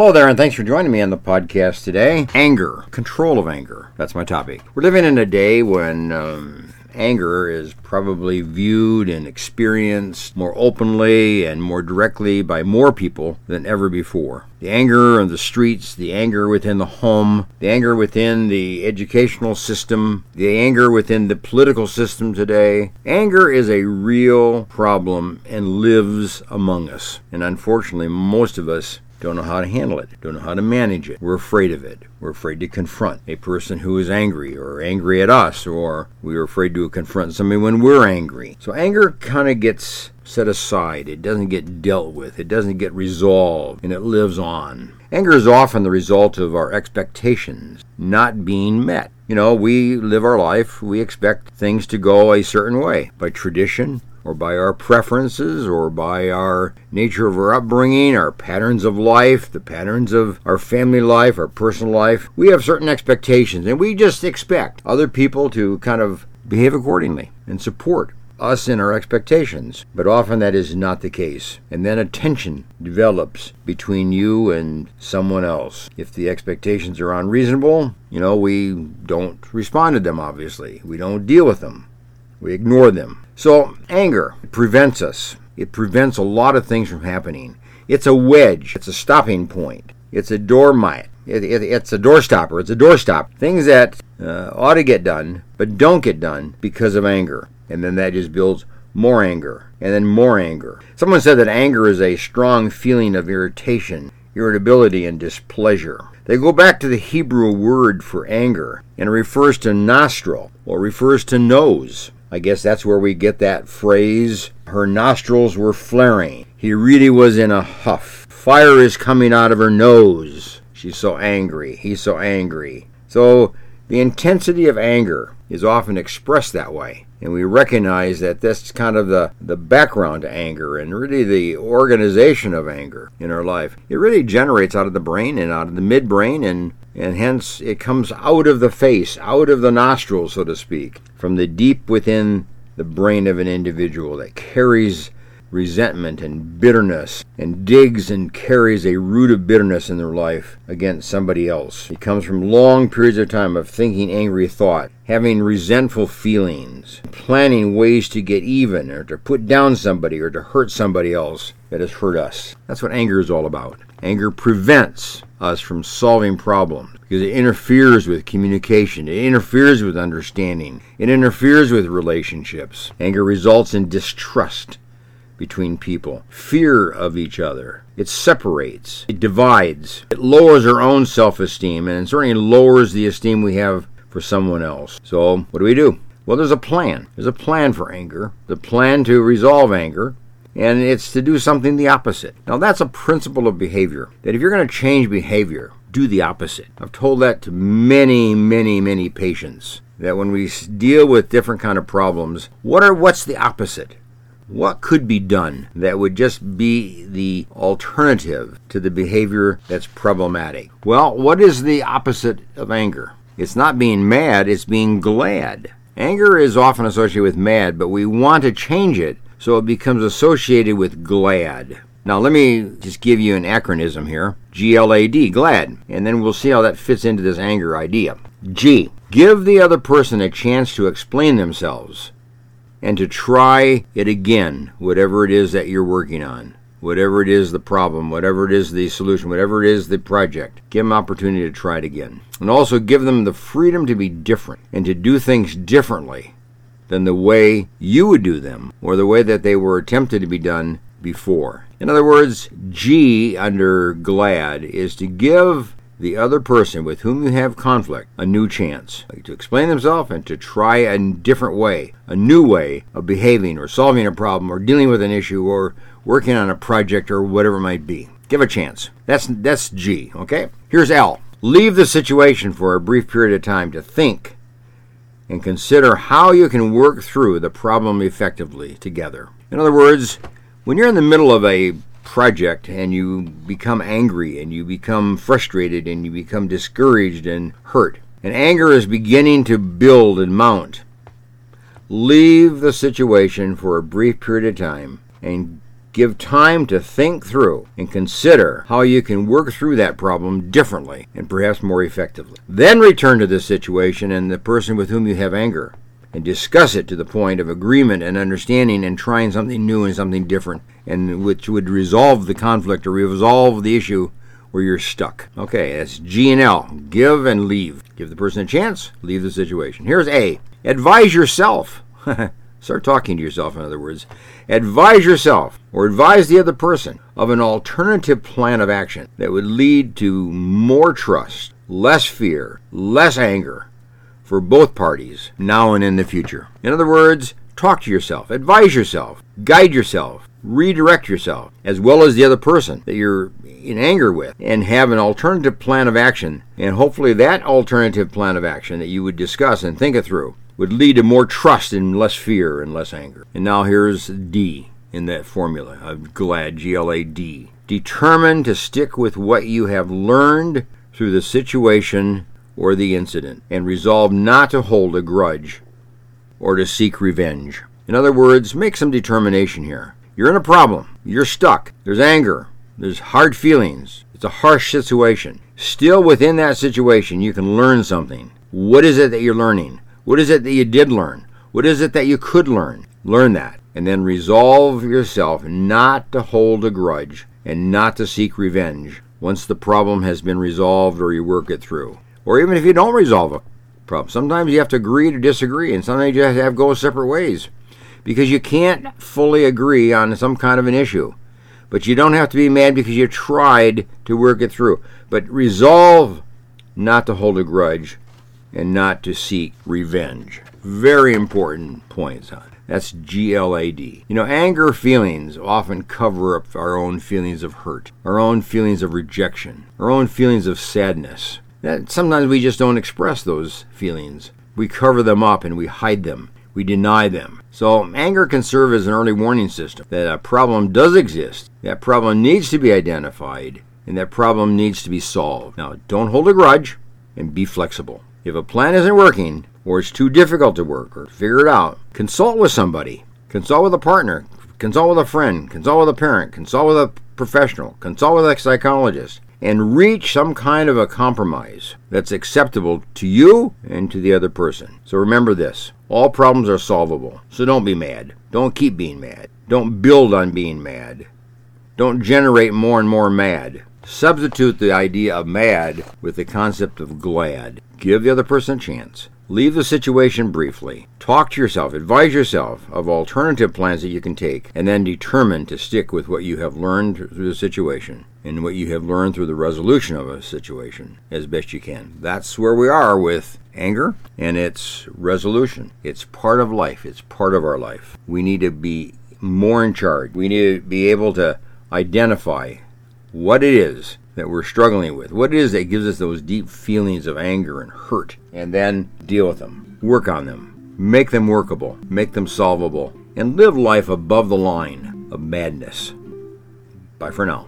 Hello there, and thanks for joining me on the podcast today. Anger, control of anger. That's my topic. We're living in a day when um, anger is probably viewed and experienced more openly and more directly by more people than ever before. The anger in the streets, the anger within the home, the anger within the educational system, the anger within the political system today. Anger is a real problem and lives among us. And unfortunately, most of us don't know how to handle it, don't know how to manage it. We're afraid of it. We're afraid to confront a person who is angry or angry at us, or we're afraid to confront somebody when we're angry. So anger kind of gets set aside, it doesn't get dealt with, it doesn't get resolved, and it lives on. Anger is often the result of our expectations not being met. You know, we live our life, we expect things to go a certain way by tradition, or by our preferences or by our nature of our upbringing, our patterns of life, the patterns of our family life, our personal life. We have certain expectations and we just expect other people to kind of behave accordingly and support us in our expectations, but often that is not the case. And then a tension develops between you and someone else. If the expectations are unreasonable, you know, we don't respond to them, obviously. We don't deal with them. We ignore them. So, anger prevents us. It prevents a lot of things from happening. It's a wedge, it's a stopping point, it's a doormat, it, it, it's a doorstopper, it's a doorstop. Things that uh, ought to get done, but don't get done because of anger. And then that just builds more anger, and then more anger. Someone said that anger is a strong feeling of irritation, irritability, and displeasure. They go back to the Hebrew word for anger, and it refers to nostril, or refers to nose. I guess that's where we get that phrase. Her nostrils were flaring. He really was in a huff. Fire is coming out of her nose. She's so angry. He's so angry. So the intensity of anger is often expressed that way. And we recognize that that's kind of the, the background to anger and really the organization of anger in our life. It really generates out of the brain and out of the midbrain and and hence it comes out of the face, out of the nostrils, so to speak, from the deep within the brain of an individual that carries resentment and bitterness and digs and carries a root of bitterness in their life against somebody else. It comes from long periods of time of thinking angry thought, having resentful feelings, planning ways to get even or to put down somebody or to hurt somebody else that has hurt us. That's what anger is all about. Anger prevents us from solving problems because it interferes with communication, it interferes with understanding, it interferes with relationships. Anger results in distrust between people, fear of each other. It separates, it divides, it lowers our own self esteem, and it certainly lowers the esteem we have for someone else. So, what do we do? Well, there's a plan. There's a plan for anger, the plan to resolve anger, and it's to do something the opposite. Now, that's a principle of behavior that if you're going to change behavior, do the opposite. I've told that to many, many, many patients that when we deal with different kind of problems, what are what's the opposite? What could be done that would just be the alternative to the behavior that's problematic? Well, what is the opposite of anger? It's not being mad, it's being glad. Anger is often associated with mad, but we want to change it so it becomes associated with glad. Now, let me just give you an acronym here GLAD, glad, and then we'll see how that fits into this anger idea. G, give the other person a chance to explain themselves and to try it again, whatever it is that you're working on, whatever it is the problem, whatever it is the solution, whatever it is the project. Give them opportunity to try it again. And also give them the freedom to be different and to do things differently than the way you would do them or the way that they were attempted to be done before. In other words, G under glad is to give the other person with whom you have conflict a new chance like to explain themselves and to try a different way, a new way of behaving or solving a problem or dealing with an issue or working on a project or whatever it might be. Give a chance. That's that's G, okay? Here's L. Leave the situation for a brief period of time to think and consider how you can work through the problem effectively together. In other words, when you're in the middle of a project and you become angry and you become frustrated and you become discouraged and hurt, and anger is beginning to build and mount, leave the situation for a brief period of time and Give time to think through and consider how you can work through that problem differently and perhaps more effectively. Then return to the situation and the person with whom you have anger and discuss it to the point of agreement and understanding and trying something new and something different and which would resolve the conflict or resolve the issue where you're stuck. Okay, that's G and L. Give and leave. Give the person a chance, leave the situation. Here's A. Advise yourself. Start talking to yourself, in other words. Advise yourself or advise the other person of an alternative plan of action that would lead to more trust, less fear, less anger for both parties now and in the future. In other words, talk to yourself, advise yourself, guide yourself, redirect yourself, as well as the other person that you're in anger with, and have an alternative plan of action. And hopefully, that alternative plan of action that you would discuss and think it through would lead to more trust and less fear and less anger. And now here's D in that formula of GLAD, G L A D. Determined to stick with what you have learned through the situation or the incident, and resolve not to hold a grudge or to seek revenge. In other words, make some determination here. You're in a problem. You're stuck. There's anger. There's hard feelings. It's a harsh situation. Still within that situation, you can learn something. What is it that you're learning? What is it that you did learn? What is it that you could learn? Learn that. And then resolve yourself not to hold a grudge and not to seek revenge once the problem has been resolved or you work it through. Or even if you don't resolve a problem. Sometimes you have to agree to disagree, and sometimes you have to have go separate ways because you can't fully agree on some kind of an issue. But you don't have to be mad because you tried to work it through. But resolve not to hold a grudge and not to seek revenge. Very important points on that's G L A D. You know, anger feelings often cover up our own feelings of hurt, our own feelings of rejection, our own feelings of sadness. That sometimes we just don't express those feelings. We cover them up and we hide them. We deny them. So, anger can serve as an early warning system that a problem does exist, that problem needs to be identified, and that problem needs to be solved. Now, don't hold a grudge and be flexible. If a plan isn't working, or it's too difficult to work, or figure it out, consult with somebody. Consult with a partner. Consult with a friend. Consult with a parent. Consult with a professional. Consult with a psychologist. And reach some kind of a compromise that's acceptable to you and to the other person. So remember this all problems are solvable. So don't be mad. Don't keep being mad. Don't build on being mad. Don't generate more and more mad. Substitute the idea of mad with the concept of glad. Give the other person a chance. Leave the situation briefly. Talk to yourself, advise yourself of alternative plans that you can take, and then determine to stick with what you have learned through the situation and what you have learned through the resolution of a situation as best you can. That's where we are with anger and its resolution. It's part of life, it's part of our life. We need to be more in charge. We need to be able to identify what it is that we're struggling with, what it is that gives us those deep feelings of anger and hurt, and then deal with them, work on them, make them workable, make them solvable, and live life above the line of madness. Bye for now.